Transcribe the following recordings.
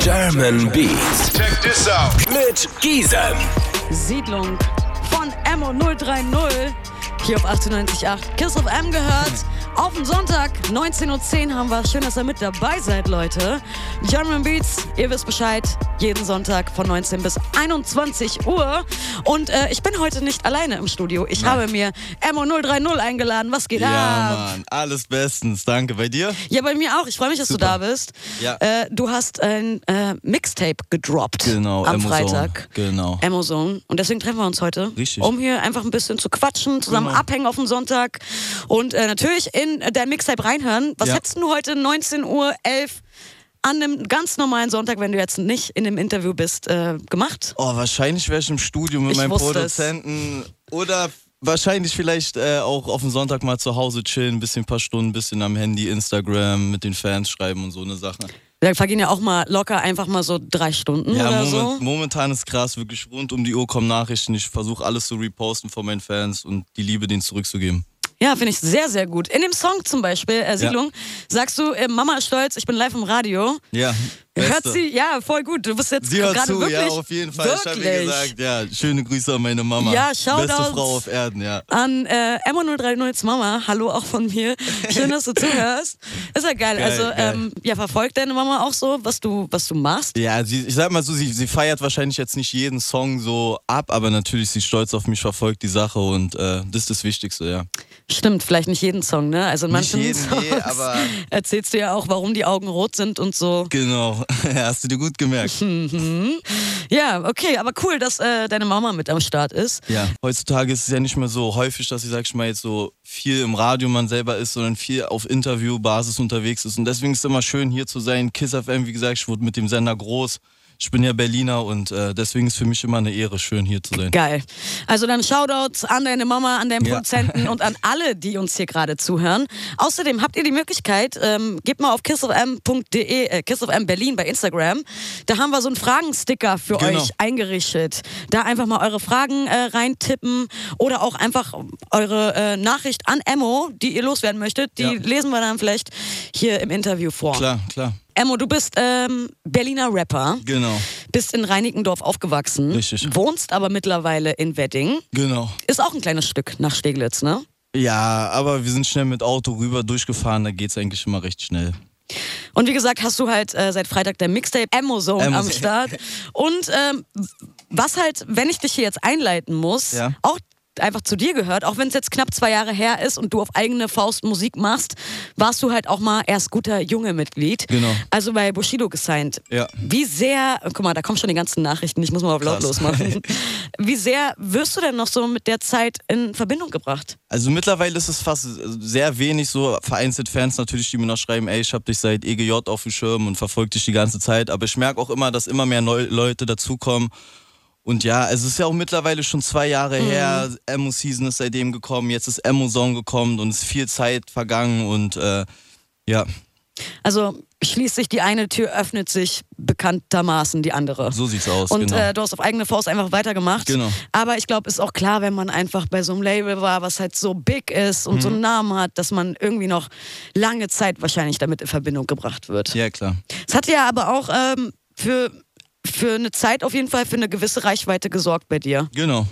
German Beats. Check this out. Mit Gisem. Siedlung von Emo 030 hier auf 98.8 Kiss of M gehört. Auf den Sonntag, 19.10 Uhr haben wir. Schön, dass ihr mit dabei seid, Leute. German Beats, ihr wisst Bescheid. Jeden Sonntag von 19 bis 21 Uhr. Und äh, ich bin heute nicht alleine im Studio. Ich habe mir Emo 030 eingeladen. Was geht Ja, ab? Mann, alles bestens. Danke. Bei dir? Ja, bei mir auch. Ich freue mich, dass Super. du da bist. Ja. Äh, du hast ein äh, Mixtape gedroppt. Genau, Am Amazon. Freitag. Genau. Amazon. Und deswegen treffen wir uns heute. Richtig. Um hier einfach ein bisschen zu quatschen, zusammen Genau. abhängen auf dem Sonntag. Und äh, natürlich in dein Mixtape reinhören. Was Ja. hättest du heute 19.11 Uhr an einem ganz normalen Sonntag, wenn du jetzt nicht in dem Interview bist, äh, gemacht? Oh, wahrscheinlich wäre ich im Studio mit Ich meinem wusste es. Produzenten oder wahrscheinlich vielleicht äh, auch auf dem Sonntag mal zu Hause chillen, ein bisschen ein paar Stunden, ein bisschen am Handy, Instagram, mit den Fans schreiben und so eine Sache. Da vergehen ja auch mal locker einfach mal so drei Stunden Ja, oder moment, so. momentan ist krass, wirklich rund um die Uhr kommen Nachrichten. Ich versuche alles zu reposten von meinen Fans und die Liebe denen zurückzugeben. Ja, finde ich sehr, sehr gut. In dem Song zum Beispiel, äh, Siedlung, sagst du, äh, Mama ist stolz, ich bin live im Radio. Ja, Hört Beste. sie, ja, voll gut. Du bist jetzt Sie hört gerade zu, wirklich. ja, auf jeden Fall. Ich habe wirklich gesagt, ja, schöne Grüße an meine Mama. Ja, Beste Shoutouts. Frau auf Erden, ja. An äh, Emma030 Mama, hallo auch von mir. Schön, dass du zuhörst. Ist ja geil. Geil, also, geil. Ähm, ja, verfolgt deine Mama auch so, was du, was du machst? Ja, sie, ich sag mal so, sie, sie feiert wahrscheinlich jetzt nicht jeden Song so ab, aber natürlich ist sie stolz auf mich, verfolgt die Sache und äh, das ist das Wichtigste, ja. Stimmt, vielleicht nicht jeden Song, ne? Also in Nicht manchen jeden, Songs nee, aber- erzählst du ja auch, warum die Augen rot sind und so. Genau, hast du dir gut gemerkt. Ja, okay, aber cool, dass äh, deine Mama mit am Start ist. Ja. Heutzutage ist es ja nicht mehr so häufig, dass ich, sag ich mal, jetzt so viel im Radio man selber ist, sondern viel auf Interviewbasis unterwegs ist. Und deswegen ist es immer schön, hier zu sein. Kiss FM, wie gesagt, ich wurde mit dem Sender groß. Ich bin ja Berliner und äh, deswegen ist für mich immer eine Ehre, schön hier zu sein. Geil. Also dann Shoutouts an deine Mama, an deinen Ja. Produzenten und an alle, die uns hier gerade zuhören. Außerdem habt ihr die Möglichkeit, ähm, gebt mal auf kissofm.de, äh, kissofm Berlin bei Instagram. Da haben wir so einen Fragensticker für Genau. euch eingerichtet. Da einfach mal eure Fragen äh, reintippen oder auch einfach eure äh, Nachricht an Emmo, die ihr loswerden möchtet. Die Ja. lesen wir dann vielleicht hier im Interview vor. Klar, klar. Emmo, du bist ähm, Berliner Rapper, Genau, bist in Reinickendorf aufgewachsen, Richtig. wohnst aber mittlerweile in Wedding. genau. Ist auch ein kleines Stück nach Steglitz, ne? Ja, aber wir sind schnell mit Auto rüber durchgefahren, da geht's eigentlich immer recht schnell. Und wie gesagt, hast du halt äh, seit Freitag der Mixtape Amazon am. Start. Und ähm, was halt, wenn ich dich hier jetzt einleiten muss, Ja. auch einfach zu dir gehört, auch wenn es jetzt knapp zwei Jahre her ist und du auf eigene Faust Musik machst, warst du halt auch mal erst guter Junge-Mitglied. Genau. Also bei Bushido gesigned. Ja. Wie sehr, guck mal, da kommen schon die ganzen Nachrichten, ich muss mal auf lautlos machen. Wie sehr wirst du denn noch so mit der Zeit in Verbindung gebracht? Also mittlerweile ist es fast sehr wenig so vereinzelt Fans natürlich, die mir noch schreiben, ey, ich hab dich seit EGJ auf dem Schirm und verfolge dich die ganze Zeit. Aber ich merke auch immer, dass immer mehr Leute dazukommen. Und ja, es ist ja auch mittlerweile schon zwei Jahre her. Emo Season ist seitdem gekommen, jetzt ist Emo Song gekommen und es ist viel Zeit vergangen und äh, ja, Also schließt sich die eine Tür, öffnet sich bekanntermaßen die andere. so sieht's aus. Und genau. äh, du hast auf eigene Faust einfach weitergemacht. Genau. Aber ich glaube, ist auch klar, wenn man einfach bei so einem Label war, was halt so big ist und so Mhm. einen Namen hat, dass man irgendwie noch lange Zeit wahrscheinlich damit in Verbindung gebracht wird. ja, klar. Es hat ja aber auch ähm, für, für eine Zeit auf jeden Fall für eine gewisse Reichweite gesorgt bei dir. Genau.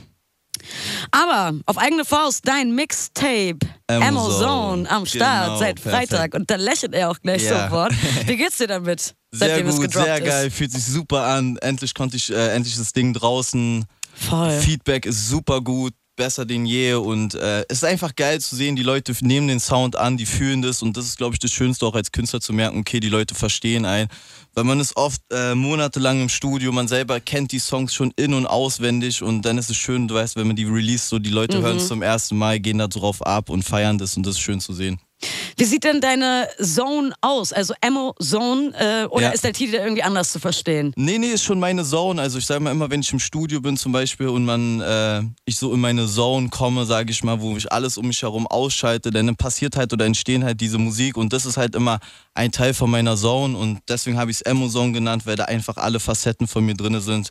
Aber auf eigene Faust, dein Mixtape Amazon. Amazon am Start Genau, seit perfekt. Freitag. Und da lächelt er auch gleich Ja. sofort. Wie geht's dir damit? Sehr seitdem es gut, gedroppt sehr ist? geil, fühlt sich super an. Endlich konnte ich, äh, endlich das Ding draußen. Voll. Feedback ist super gut, besser denn je. Und äh, es ist einfach geil zu sehen, die Leute nehmen den Sound an, die fühlen das. Und das ist, glaube ich, das Schönste auch als Künstler zu merken, okay, die Leute verstehen einen, weil man ist oft äh, monatelang im Studio, man selber kennt die Songs schon in- und auswendig. Und dann ist es schön, du weißt, wenn man die release, so die Leute hören es zum ersten Mal, gehen da drauf ab und feiern das. Und das ist schön zu sehen. Wie sieht denn deine Zone aus? Also Ammo Zone äh, oder Ja. ist der Titel irgendwie anders zu verstehen? Nee, nee, ist schon meine Zone. Also ich sage mal immer, wenn ich im Studio bin zum Beispiel und man, äh, ich so in meine Zone komme, sage ich mal, wo ich alles um mich herum ausschalte, dann passiert halt oder entstehen halt diese Musik und das ist halt immer ein Teil von meiner Zone und deswegen habe ich es Emo Zone genannt, weil da einfach alle Facetten von mir drin sind.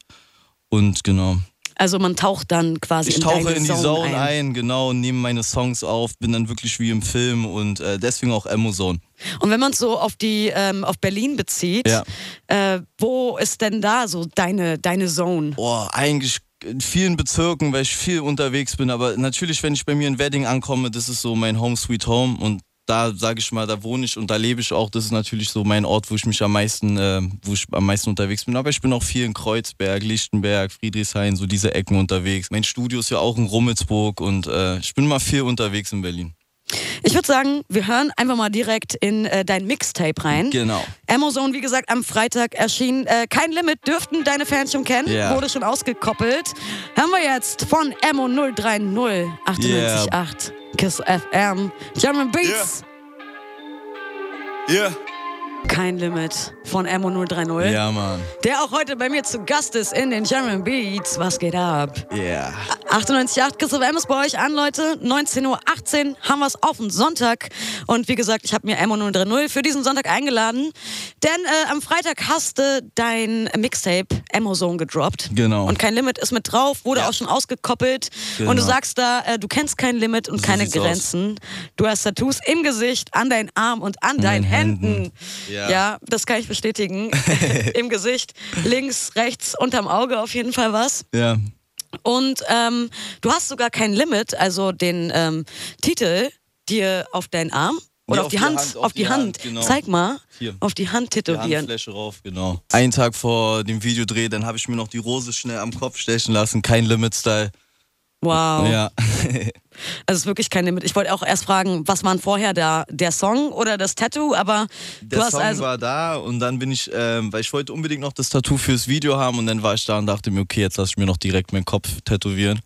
Und genau. Also man taucht dann quasi Ich in tauche in die Zone, Zone ein. ein. genau, und nehme meine Songs auf, bin dann wirklich wie im Film und äh, deswegen auch Emo-Zone. Und wenn man es so auf die ähm, auf Berlin bezieht, Ja. äh, wo ist denn da so deine deine Zone? Boah, eigentlich in vielen Bezirken, weil ich viel unterwegs bin, aber natürlich, wenn ich bei mir in Wedding ankomme, das ist so mein Home Sweet Home und da sage ich mal, da wohne ich und da lebe ich auch. Das ist natürlich so mein Ort, wo ich mich am meisten, äh, wo ich am meisten unterwegs bin. Aber ich bin auch viel in Kreuzberg, Lichtenberg, Friedrichshain, so diese Ecken unterwegs. Mein Studio ist ja auch in Rummelsburg und äh, ich bin mal viel unterwegs in Berlin. Ich würde sagen, wir hören einfach mal direkt in äh, dein Mixtape rein. Genau. Amazon, wie gesagt, am Freitag erschien. Äh, kein Limit dürften deine Fans schon kennen. Ja. Wurde schon ausgekoppelt. Hören wir jetzt von Emo 030 98.8 Kiss FM. German Beats. Yeah. Kein Limit von Emo 030. Ja, Mann. Der auch heute bei mir zu Gast ist in den German Beats. Was geht ab? Yeah. 98.8 Kiss FM ist bei euch an, Leute. 19.18 Uhr haben wir es auf den Sonntag. Und wie gesagt, ich habe mir Emo 030 für diesen Sonntag eingeladen. Denn äh, am Freitag hast du dein Mixtape Amazon gedroppt. Genau. Und kein Limit ist mit drauf, wurde Ja. auch schon ausgekoppelt. Genau. Und du sagst da, äh, du kennst kein Limit und So keine sieht's aus. Grenzen. Du hast Tattoos im Gesicht, an deinen Arm und an deinen meinen Händen. Händen. Ja. Ja. das kann ich bestätigen. Im Gesicht, links, rechts, unterm Auge auf jeden Fall was. Ja. Und ähm, du hast sogar kein Limit, also den ähm, Titel dir auf deinen Arm oder Nee, auf, die Hand, auf die Hand, genau. zeig mal, Hier. auf die Hand Die tätowieren. Handfläche rauf, genau. Einen Tag vor dem Videodreh, dann habe ich mir noch die Rose schnell am Kopf stechen lassen. Kein Limit-Style. Wow. Ja. Also es ist wirklich kein Limit. Ich wollte auch erst fragen, was waren vorher da? Der Song oder das Tattoo? Aber du Der hast Song also. war da und dann bin ich, ähm, weil ich wollte unbedingt noch das Tattoo fürs Video haben und dann war ich da und dachte mir, okay, jetzt lasse ich mir noch direkt meinen Kopf tätowieren.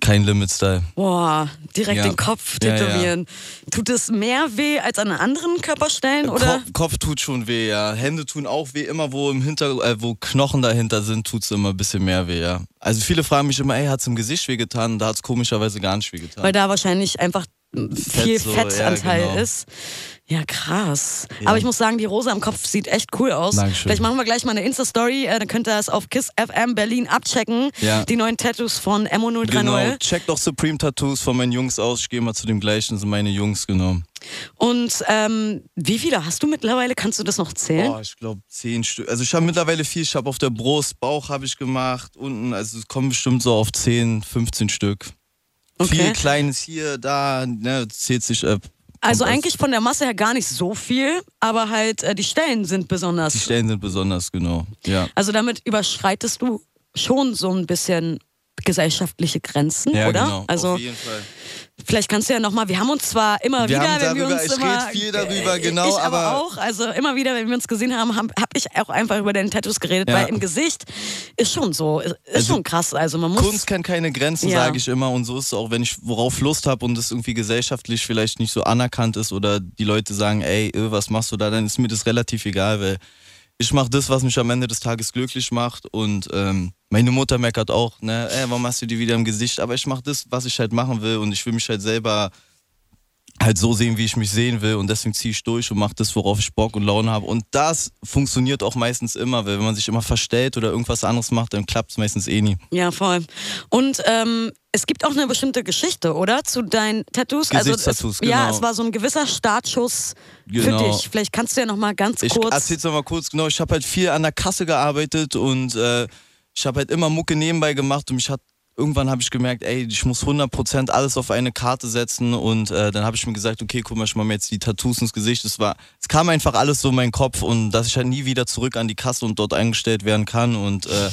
Kein Limit-Style. Boah, direkt Ja. den Kopf Ja, ja. tätowieren. Tut es mehr weh als an anderen Körperstellen? Oder? Kopf, Kopf tut schon weh, ja. Hände tun auch weh. Immer wo im Hinter, äh, wo Knochen dahinter sind, tut es immer ein bisschen mehr weh, ja. Also viele fragen mich immer, ey, hat es im Gesicht weh getan? Da hat es komischerweise gar nicht weh getan. Weil da wahrscheinlich einfach viel so, Fettanteil ja, genau. ist. Ja, krass. Ja. Aber ich muss sagen, die Rose am Kopf sieht echt cool aus. Dankeschön. Vielleicht machen wir gleich mal eine Insta-Story. Äh, dann könnt ihr es auf KISS FM Berlin abchecken. Ja. Die neuen Tattoos von Emo 030. Genau, check doch Supreme Tattoos von meinen Jungs aus. Ich gehe mal zu dem gleichen, das sind meine Jungs, genau. Und ähm, wie viele hast du mittlerweile? Kannst du das noch zählen? Boah, ich glaube zehn Stück. Also ich habe mittlerweile viel. Ich habe auf der Brust, Bauch habe ich gemacht, unten. Also es kommen bestimmt so auf 10, 15 Stück. Okay. Viel Kleines hier, da, ne, zählt sich ab. also Kommt eigentlich von der Masse her gar nicht so viel, aber halt äh, die Stellen sind besonders. Die Stellen sind besonders, genau. Ja. also damit überschreitest du schon so ein bisschen gesellschaftliche Grenzen, Ja, oder? genau. Also auf jeden Fall. Vielleicht kannst du ja nochmal, wir haben uns zwar immer Wir wieder, haben wenn wir darüber- uns ich immer, viel darüber, äh, genau, ich aber, aber- auch, also immer wieder, wenn wir uns gesehen haben, habe hab ich auch einfach über deine Tattoos geredet, Ja. weil im Gesicht ist schon so, ist Also schon krass, also man muss, Kunst kennt keine Grenzen, Ja. sage ich immer. Und so ist es auch, wenn ich worauf Lust habe und es irgendwie gesellschaftlich vielleicht nicht so anerkannt ist oder die Leute sagen, ey, äh, was machst du da, dann ist mir das relativ egal, weil ich mache das, was mich am Ende des Tages glücklich macht. Und ähm, meine Mutter meckert auch, ne, ey, warum hast du die wieder im Gesicht? Aber ich mache das, was ich halt machen will und ich will mich halt selber halt so sehen, wie ich mich sehen will und deswegen ziehe ich durch und mache das, worauf ich Bock und Laune habe. Und das funktioniert auch meistens immer, weil wenn man sich immer verstellt oder irgendwas anderes macht, dann klappt es meistens eh nie. ja voll. Und ähm, es gibt auch eine bestimmte Geschichte, oder? Zu deinen Tattoos? Gesichtstattoos, es, Ja, genau. es war so ein gewisser Startschuss für Genau. dich. Vielleicht kannst du ja nochmal ganz Ich kurz... erzähl's noch mal kurz, genau. Ich habe halt viel an der Kasse gearbeitet und äh, ich habe halt immer Mucke nebenbei gemacht und mich hat irgendwann habe ich gemerkt, ey, ich muss 100% alles auf eine Karte setzen und äh, dann habe ich mir gesagt, okay, guck mal, ich mache mir jetzt die Tattoos ins Gesicht. Es war, es kam einfach alles so in meinen Kopf und dass ich halt nie wieder zurück an die Kasse und dort eingestellt werden kann und äh,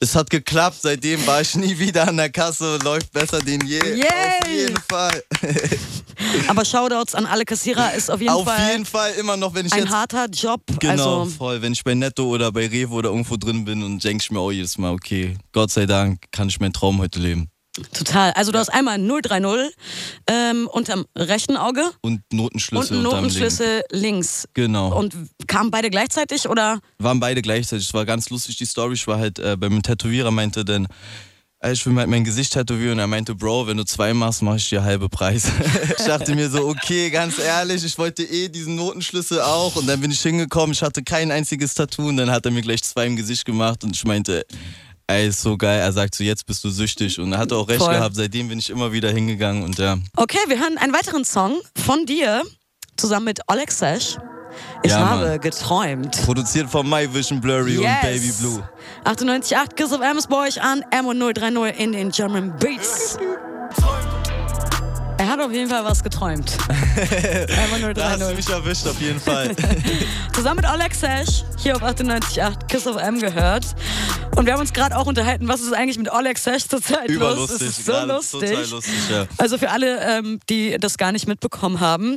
es hat geklappt, seitdem war ich nie wieder an der Kasse, läuft besser denn je. Yay! Auf jeden Fall. Aber Shoutouts an alle Kassierer ist auf jeden Auf Fall jeden Fall immer noch, wenn ich ein jetzt harter Job. Genau, Also, voll. Wenn ich bei Netto oder bei Revo oder irgendwo drin bin und denke ich mir auch jedes Mal, okay, Gott sei Dank kann ich meinen Traum heute leben. Total. Also du hast einmal 030 ähm, unterm rechten Auge Und und Notenschlüssel Linken. Notenschlüssel links. Genau. Und kamen beide gleichzeitig oder? Waren beide gleichzeitig. Es war ganz lustig, die Story. Ich war halt äh, beim Tätowierer, meinte dann, ey, ich will halt mein Gesicht tätowieren. Und er meinte, Bro, wenn du zwei machst, mach ich dir halbe Preis. ich dachte mir so, okay, ganz ehrlich, ich wollte eh diesen Notenschlüssel auch. Und dann bin ich hingekommen, ich hatte kein einziges Tattoo. Und dann hat er mir gleich zwei im Gesicht gemacht. Und ich meinte, Ey, ist so geil. Er sagt so, jetzt bist du süchtig. Und er hat auch recht Voll. gehabt. Seitdem bin ich immer wieder hingegangen und ja. Okay, wir hören einen weiteren Song von dir zusammen mit Oleg Sesh. Ich Ja, habe Mann. geträumt. Produziert von My Vision Blurry und Yes. Baby Blue. 98.8 Kiss of M ist bei euch an. M und 030 in den German Beats. Er hat auf jeden Fall was geträumt. M und Da hast du 030. mich erwischt, auf jeden Fall. Zusammen mit Oleg Sesh hier auf 98.8 Kiss of M gehört. Und wir haben uns gerade auch unterhalten, was ist eigentlich mit Oleg Sesh zurzeit los? Überlustig. Es ist so gerade lustig. Lustig, ja. Also für alle, ähm, die das gar nicht mitbekommen haben.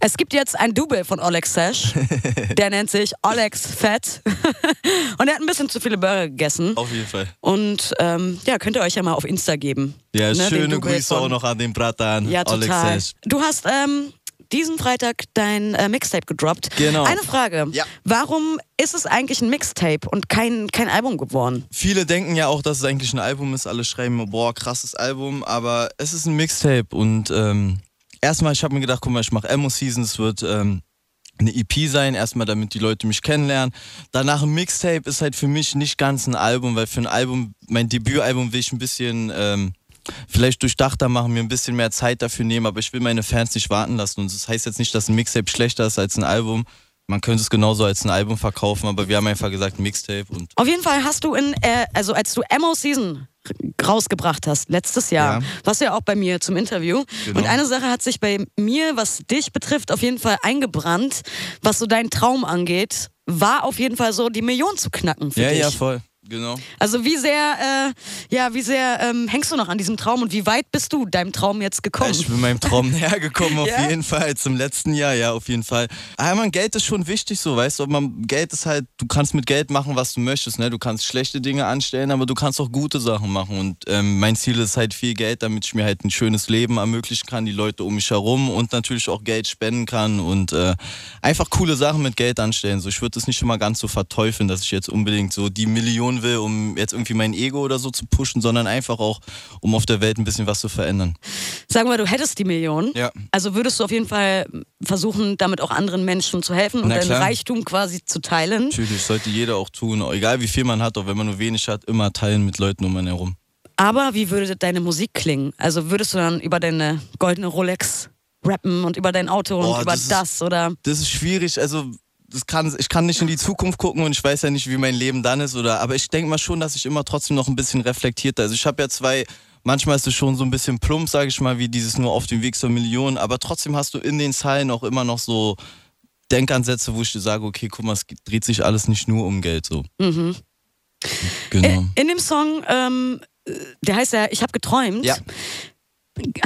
Es gibt jetzt ein Double von Oleg Sesh. Der nennt sich Olex Fett. Und er hat ein bisschen zu viele Burger gegessen. Auf jeden Fall. Und ähm, ja, könnt ihr euch ja mal auf Insta geben. Ja, Ne, schöne Grüße von- auch noch an den Bratan. Ja, Alex total. Sesh. Du hast ähm, diesen Freitag dein äh, Mixtape gedroppt. Genau. Eine Frage. Ja. Warum ist es eigentlich ein Mixtape und kein, kein Album geworden? Viele denken ja auch, dass es eigentlich ein Album ist. Alle schreiben, boah, krasses Album. Aber es ist ein Mixtape. Und ähm, erstmal, ich habe mir gedacht, guck mal, ich mache Emo Season. Es wird ähm, eine EP sein. Erstmal, damit die Leute mich kennenlernen. Danach ein Mixtape ist halt für mich nicht ganz ein Album, weil für ein Album, mein Debütalbum will ich ein bisschen... Ähm, Vielleicht durchdachter machen, mir ein bisschen mehr Zeit dafür nehmen, aber ich will meine Fans nicht warten lassen. Und das heißt jetzt nicht, dass ein Mixtape schlechter ist als ein Album. Man könnte es genauso als ein Album verkaufen, aber wir haben einfach gesagt Mixtape und Auf jeden Fall hast du in, äh, also als du Emo Season rausgebracht hast, letztes Jahr, Ja. warst du ja auch bei mir zum Interview. Genau. Und eine Sache hat sich bei mir, was dich betrifft, auf jeden Fall eingebrannt, was so deinen Traum angeht, war auf jeden Fall so, die Million zu knacken für Ja, dich. ja, voll. Genau. Also wie sehr, äh, ja, wie sehr ähm, hängst du noch an diesem Traum und wie weit bist du deinem Traum jetzt gekommen? Ich bin meinem Traum näher gekommen, auf Ja? jeden Fall. Zum letzten Jahr, ja, auf jeden Fall. Aber man, Geld ist schon wichtig, so, weißt du. Man, Geld ist halt, du kannst mit Geld machen, was du möchtest, ne? Du kannst schlechte Dinge anstellen, aber du kannst auch gute Sachen machen. Und ähm, mein Ziel ist halt viel Geld, damit ich mir halt ein schönes Leben ermöglichen kann, die Leute um mich herum und natürlich auch Geld spenden kann und äh, einfach coole Sachen mit Geld anstellen. So, ich würde das nicht immer ganz so verteufeln, dass ich jetzt unbedingt so die Million will, um jetzt irgendwie mein Ego oder so zu pushen, sondern einfach auch, um auf der Welt ein bisschen was zu verändern. Sagen wir, du hättest die Million. Ja. Also würdest du auf jeden Fall versuchen, damit auch anderen Menschen zu helfen und deinen. Reichtum quasi zu teilen. Natürlich, sollte jeder auch tun. Egal wie viel man hat, auch wenn man nur wenig hat, immer teilen mit Leuten um einen herum. Aber wie würde deine Musik klingen? Also würdest du dann über deine goldene Rolex rappen und über dein Auto und Boah, über das das, ist- oder? Das ist schwierig, also das kann, ich kann nicht in die Zukunft gucken und ich weiß ja nicht, wie mein Leben dann ist. Oder, aber ich denke mal schon, dass ich immer trotzdem noch ein bisschen reflektiert. Also ich habe ja zwei, manchmal ist es schon so ein bisschen plump, sage ich mal, wie dieses nur auf dem Weg zur Million. Aber trotzdem hast du in den Zeilen auch immer noch so Denkansätze, wo ich dir sage, okay, guck mal, es dreht sich alles nicht nur um Geld so. Mhm. Genau. In, in dem Song, ähm, der heißt ja, ich habe geträumt. Ja.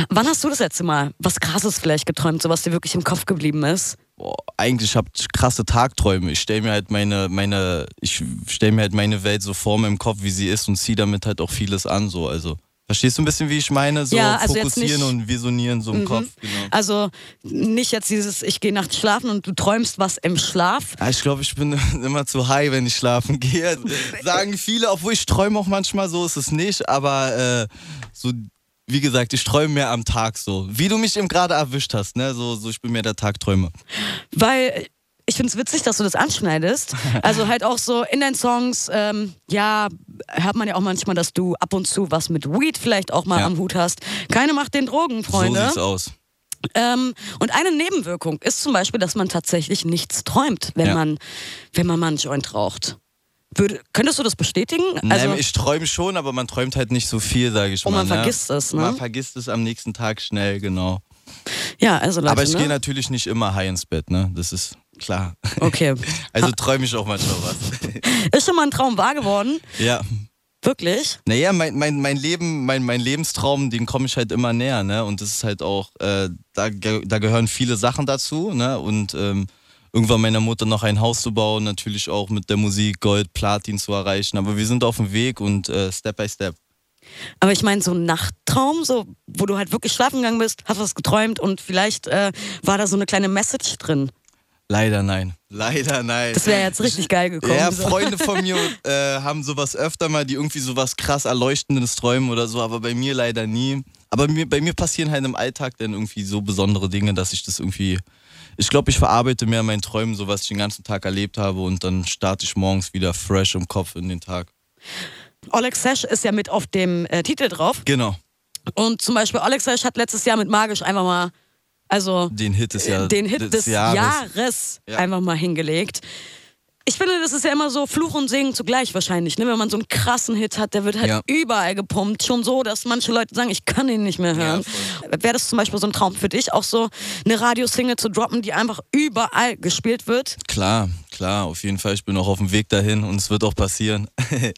Wann hast du das letzte Mal was Krasses vielleicht geträumt, so was dir wirklich im Kopf geblieben ist? Boah, eigentlich habe krasse Tagträume. Ich stelle mir halt meine, meine, ich stelle mir halt meine Welt so vor mir im Kopf, wie sie ist und ziehe damit halt auch vieles an. So. Also, verstehst du ein bisschen, wie ich meine? So Ja, also fokussieren nicht- und visionieren so im Mhm. Kopf. Genau. Also nicht jetzt dieses, ich gehe nachts schlafen und du träumst was im Schlaf. Ja, ich glaube, ich bin immer zu high, wenn ich schlafen gehe. Sagen viele, obwohl ich träume auch manchmal so, ist es nicht. Aber äh, so, wie gesagt, ich träume mehr am Tag so. Wie du mich eben gerade erwischt hast, ne? So, so ich bin mehr der Tagträumer. Weil ich finde es witzig, dass du das anschneidest. Also halt auch so in deinen Songs, ähm, ja, hört man ja auch manchmal, dass du ab und zu was mit Weed vielleicht auch mal Ja. am Hut hast. Keine macht den Drogen, So Freunde. sieht's aus. Ähm, und eine Nebenwirkung ist zum Beispiel, dass man tatsächlich nichts träumt, wenn Ja. man, wenn man mal einen Joint raucht. Würde, könntest du das bestätigen? Nein, ich träume schon, aber man träumt halt nicht so viel, sage ich Und mal. man ne? vergisst es, ne? Man vergisst es am nächsten Tag schnell, genau. ja, also Leute, aber ich ne? gehe natürlich nicht immer high ins Bett, ne? Das ist klar. Okay. Also träume ich auch manchmal was. Ist schon mal ein Traum wahr geworden? ja. Wirklich? Naja, mein, mein, mein Leben, mein, mein Lebenstraum, dem komme ich halt immer näher, ne? Und das ist halt auch, äh, da, da gehören viele Sachen dazu, ne? Und ähm, irgendwann meiner Mutter noch ein Haus zu bauen, natürlich auch mit der Musik Gold, Platin zu erreichen. Aber wir sind auf dem Weg und äh, Step by Step. Aber ich meine, so ein Nachttraum, so, wo du halt wirklich schlafen gegangen bist, hast was geträumt und vielleicht äh, war da so eine kleine Message drin. Leider nein. Leider nein. Das wäre jetzt richtig geil gekommen. Ja, so. Freunde von mir äh, haben sowas öfter mal, die irgendwie sowas krass Erleuchtendes träumen oder so, aber bei mir leider nie. Aber mir, bei mir passieren halt im Alltag dann irgendwie so besondere Dinge, dass ich das irgendwie. Ich glaube, ich verarbeite mehr meinen Träumen, so was ich den ganzen Tag erlebt habe und dann starte ich morgens wieder fresh im Kopf in den Tag. Oleg Sesh ist ja mit auf dem äh, Titel drauf. Genau. Und zum Beispiel Oleg Sesh hat letztes Jahr mit Magisch einfach mal, also Den Hit des, Jahr, den Hit des, Jahres, Ja. einfach mal hingelegt. Ich finde, das ist ja immer so Fluch und Segen zugleich wahrscheinlich. Ne? Wenn man so einen krassen Hit hat, der wird halt Ja. überall gepumpt. Schon so, dass manche Leute sagen, ich kann ihn nicht mehr hören. Wäre das zum Beispiel so ein Traum für dich, auch so eine Radiosingle zu droppen, die einfach überall gespielt wird? Klar, klar, auf jeden Fall. Ich bin auch auf dem Weg dahin und es wird auch passieren.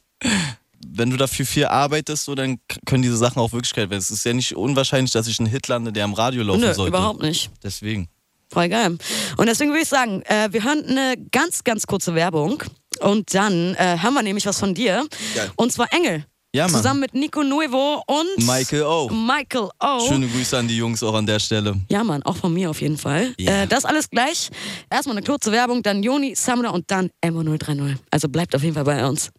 Wenn du dafür viel arbeitest, so, dann können diese Sachen auch Wirklichkeit werden. Es ist ja nicht unwahrscheinlich, dass ich einen Hit lande, der am Radio laufen Nö, sollte. überhaupt nicht. Deswegen. Voll geil. Und deswegen würde ich sagen, äh, wir hören eine ganz, ganz kurze Werbung. Und dann äh, hören wir nämlich was von dir. Geil. Und zwar Engel. Ja, Mann. Zusammen mit Nico Nuevo und Michael O. Michael O. Schöne Grüße an die Jungs auch an der Stelle. Ja, Mann, auch von mir auf jeden Fall. Ja. Äh, das alles gleich. Erstmal eine kurze Werbung, dann Joni, Sumner und dann MO030. Also bleibt auf jeden Fall bei uns.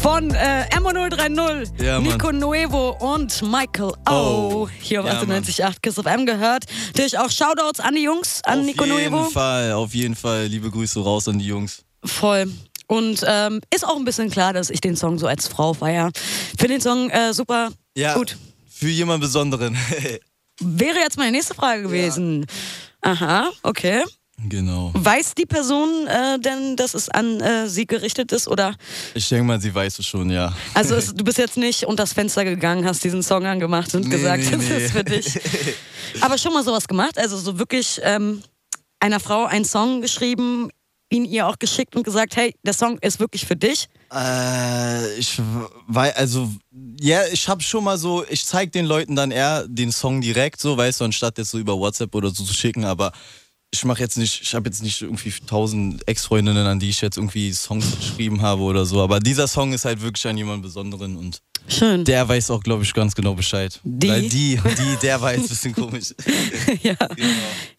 Von äh, MO030, Ja. Nico Nuevo und Michael O. Oh. Hier auf Ja, 98.8 Kiss of M gehört. Natürlich auch Shoutouts an die Jungs, an auf Nico jeden Nuevo. Fall, auf jeden Fall. Liebe Grüße raus an die Jungs. Voll. Und ähm, ist auch ein bisschen klar, dass ich den Song so als Frau feier. Finde den Song äh, super Ja, gut. für jemand Besonderen. Wäre jetzt meine nächste Frage gewesen. Aha, okay. Genau. Weiß die Person äh, denn, dass es an äh, sie gerichtet ist? Oder Ich denke mal, sie weiß es schon, ja. also es, du bist jetzt nicht unter das Fenster gegangen, hast diesen Song angemacht und Nee, gesagt, nee, das nee. ist für dich. Aber schon mal sowas gemacht? Also so wirklich ähm, einer Frau einen Song geschrieben, ihn ihr auch geschickt und gesagt, hey, der Song ist wirklich für dich. Äh, ich weiß, also, ja, ich habe schon mal so, ich zeig den Leuten dann eher den Song direkt, so, weißt du, anstatt jetzt so über WhatsApp oder so zu schicken, aber ich mache jetzt nicht, ich habe jetzt nicht irgendwie tausend Ex-Freundinnen, an die ich jetzt irgendwie Songs geschrieben habe oder so, aber dieser Song ist halt wirklich an jemanden Besonderen und Schön. der weiß auch, glaube ich, ganz genau Bescheid. Die? Weil die, die, der weiß, bisschen komisch. ja. Genau.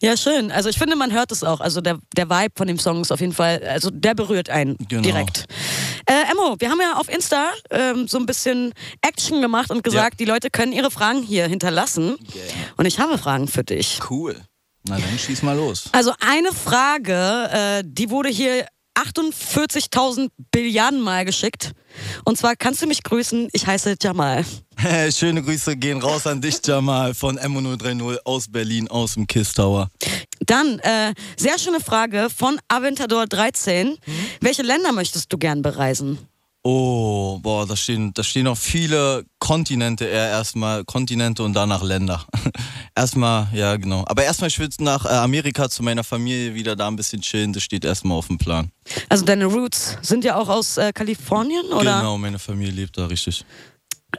ja, schön. Also ich finde, man hört es auch. Also der, der Vibe von dem Song ist auf jeden Fall, also der berührt einen Genau. direkt. Äh, Emmo, wir haben ja auf Insta ähm, so ein bisschen Action gemacht und gesagt, die Leute können ihre Fragen hier hinterlassen. Und ich habe Fragen für dich. Cool. Na dann schieß mal los. Also eine Frage, äh, die wurde hier 48.000 Billiarden Mal geschickt. Und zwar kannst du mich grüßen, ich heiße Jamal. Schöne Grüße gehen raus an dich, Jamal, von MO030 aus Berlin, aus dem Kiss Tower. Dann, äh, sehr schöne Frage von Aventador 13. Welche Länder möchtest du gern bereisen? Oh, boah, da stehen, da stehen noch viele Kontinente eher erstmal, Kontinente und danach Länder. erstmal, ja genau. Aber erstmal, ich will nach äh, Amerika zu meiner Familie wieder da ein bisschen chillen, das steht erstmal auf dem Plan. Also deine Roots sind ja auch aus äh, Kalifornien, oder? Genau, meine Familie lebt da richtig.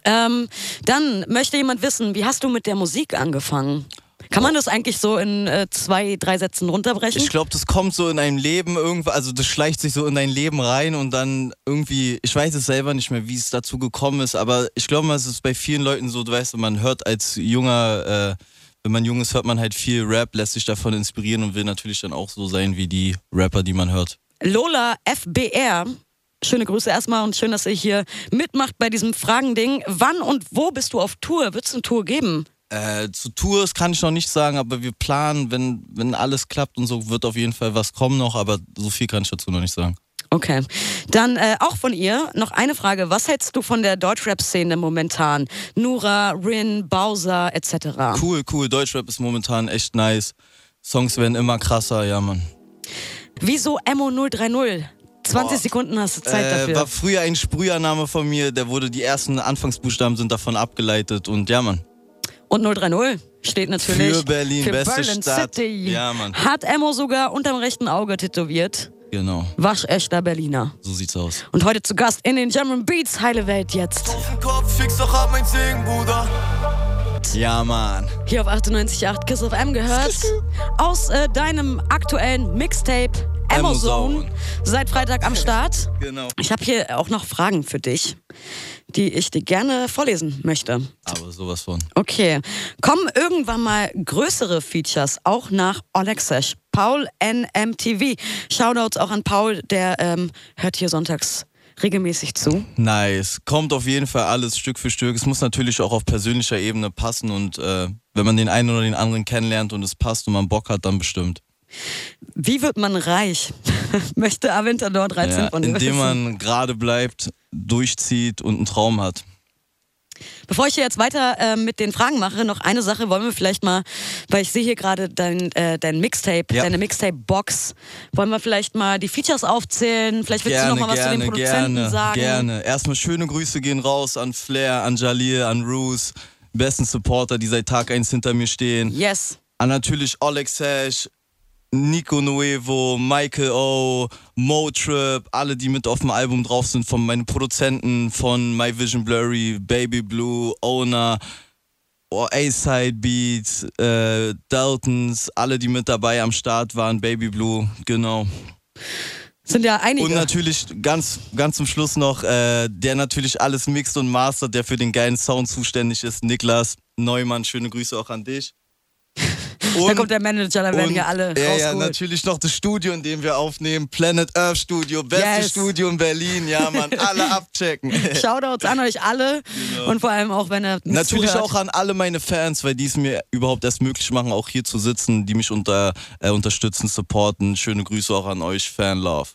Ähm, dann möchte jemand wissen, wie hast du mit der Musik angefangen? Kann man das eigentlich so in äh, zwei, drei Sätzen runterbrechen? Ich glaube, das kommt so in einem Leben irgendwo, also das schleicht sich so in dein Leben rein und dann irgendwie, ich weiß es selber nicht mehr, wie es dazu gekommen ist, aber ich glaube, es ist bei vielen Leuten so, du weißt, man hört als junger, äh, wenn man jung ist, hört man halt viel Rap, lässt sich davon inspirieren und will natürlich dann auch so sein wie die Rapper, die man hört. Lola FBR. Schöne Grüße erstmal und schön, dass ihr hier mitmacht bei diesem Fragending. Wann und wo bist du auf Tour? Wird es eine Tour geben? Äh, zu Tours kann ich noch nicht sagen, aber wir planen, wenn, wenn alles klappt und so, wird auf jeden Fall was kommen noch, aber so viel kann ich dazu noch nicht sagen. Okay. Dann äh, auch von ihr noch eine Frage. Was hältst du von der Deutschrap-Szene momentan? Nura, Rin, Bowser etc. Cool, cool, Deutschrap ist momentan echt nice. Songs werden immer krasser, ja Mann. Wieso Emo030? 20 Boah. Sekunden hast du Zeit Äh, dafür. war früher ein Sprühername von mir, der wurde, die ersten Anfangsbuchstaben sind davon abgeleitet und ja Mann. Und 030 steht natürlich Für Berlin, für beste Berlin Stadt. City. Ja, Mann. Hat Emo sogar unterm rechten Auge tätowiert. Genau, Waschechter Berliner. so sieht's aus. Und heute zu Gast in den German Beats Heile Welt jetzt. Auf den Kopf, fix doch ab, mein Segen, Bruder. Ja Mann. Hier auf 98.8 Kiss of M gehört. Aus äh, deinem aktuellen Mixtape Amazon. Amazon. Seit Freitag am Start. Genau. Ich habe hier auch noch Fragen für dich, die ich dir gerne vorlesen möchte. Aber sowas von. Okay. Kommen irgendwann mal größere Features auch nach Olexesh? Paul NMTV. Shoutouts auch an Paul, der ähm, hört hier sonntags regelmäßig zu. Nice. Kommt auf jeden Fall alles Stück für Stück. Es muss natürlich auch auf persönlicher Ebene passen und äh, wenn man den einen oder den anderen kennenlernt und es passt und man Bock hat, dann bestimmt. Wie wird man reich? möchte Aventador 13 Ja, von indem wissen. man gerade bleibt, durchzieht und einen Traum hat. Bevor ich hier jetzt weiter äh, mit den Fragen mache, noch eine Sache wollen wir vielleicht mal, weil ich sehe hier gerade dein, äh, dein Mixtape, Ja. deine Mixtape-Box. Wollen wir vielleicht mal die Features aufzählen? Vielleicht willst du noch mal was zu den Produzenten gerne, sagen. gerne. Erstmal schöne Grüße gehen raus an Flair, an Jalil, an Roos, besten Supporter, die seit Tag 1 hinter mir stehen. Yes. An natürlich Alex Hash, Nico Nuevo, Michael O, Motrip, alle, die mit auf dem Album drauf sind, von meinen Produzenten, von My Vision Blurry, Baby Blue, Owner, oh, A-Side Beats, äh, Daltons, alle, die mit dabei am Start waren, Baby Blue, genau. Sind ja einige. Und natürlich ganz, ganz zum Schluss noch, äh, der natürlich alles mixt und mastert, der für den geilen Sound zuständig ist, Niklas Neumann. Schöne Grüße auch an dich. Da kommt der Manager, da werden und- ja alle ja, ja, rausgeholt. natürlich noch das Studio, in dem wir aufnehmen. Planet Earth Studio, beste Yes. Studio in Berlin. Ja, Mann, alle abchecken. Shoutouts an euch alle und vor allem auch, wenn er Genau. Natürlich zuhört. auch an alle meine Fans, weil die es mir überhaupt erst möglich machen, auch hier zu sitzen, die mich unter, äh, unterstützen, supporten. Schöne Grüße auch an euch, Fan Love.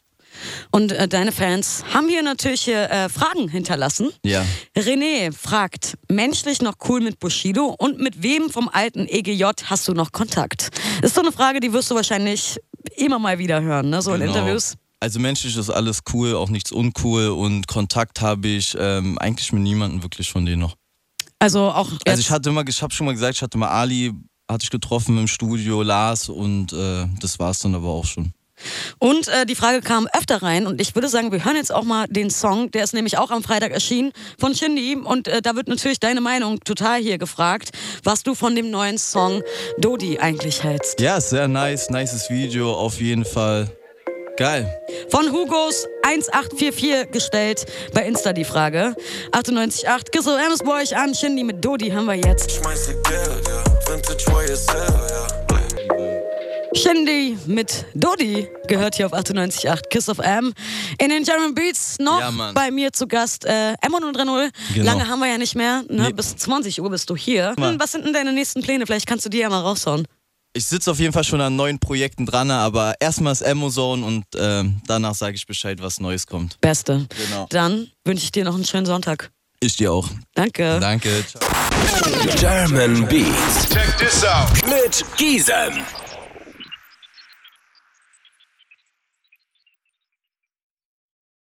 Und äh, deine Fans haben hier natürlich hier, äh, Fragen hinterlassen. Ja. René fragt, menschlich noch cool mit Bushido und mit wem vom alten EGJ hast du noch Kontakt? Ist so eine Frage, die wirst du wahrscheinlich immer mal wieder hören, ne? so in Genau. Interviews. Also menschlich ist alles cool, auch nichts uncool und Kontakt habe ich ähm, eigentlich mit niemandem wirklich von denen noch. Also auch Also ich hatte immer, ich habe schon mal gesagt, ich hatte mal Ali, hatte ich getroffen im Studio, Lars und äh, das war's dann aber auch schon. Und äh, die Frage kam öfter rein und ich würde sagen, wir hören jetzt auch mal den Song, der ist nämlich auch am Freitag erschienen von Shindy und äh, da wird natürlich deine Meinung total hier gefragt, was du von dem neuen Song Dodi eigentlich hältst. Ja, sehr nice, nices Video auf jeden Fall. Geil. Von Hugos 1844 gestellt bei Insta die Frage. 98.8, Kissel Ems bei euch an, Shindy mit Dodi haben wir jetzt. Schmeiß dir Geld, ja. Vintage YSL, ja. Shindy mit Dodi gehört hier auf 98.8 Kiss of M. In den German Beats noch Ja, bei mir zu Gast äh, M130. Genau. Lange haben wir ja nicht mehr. Ne? Nee. Bis 20 Uhr bist du hier. Mann. Hm, Was sind denn deine nächsten Pläne? Vielleicht kannst du die ja mal raushauen. Ich sitze auf jeden Fall schon an neuen Projekten dran, aber erstmal ist Amazon und ähm, danach sage ich Bescheid, was Neues kommt. Beste. Genau. Dann wünsche ich dir noch einen schönen Sonntag. Ich dir auch. Danke. Danke. Ciao. German Beats Check this out. mit Gisem.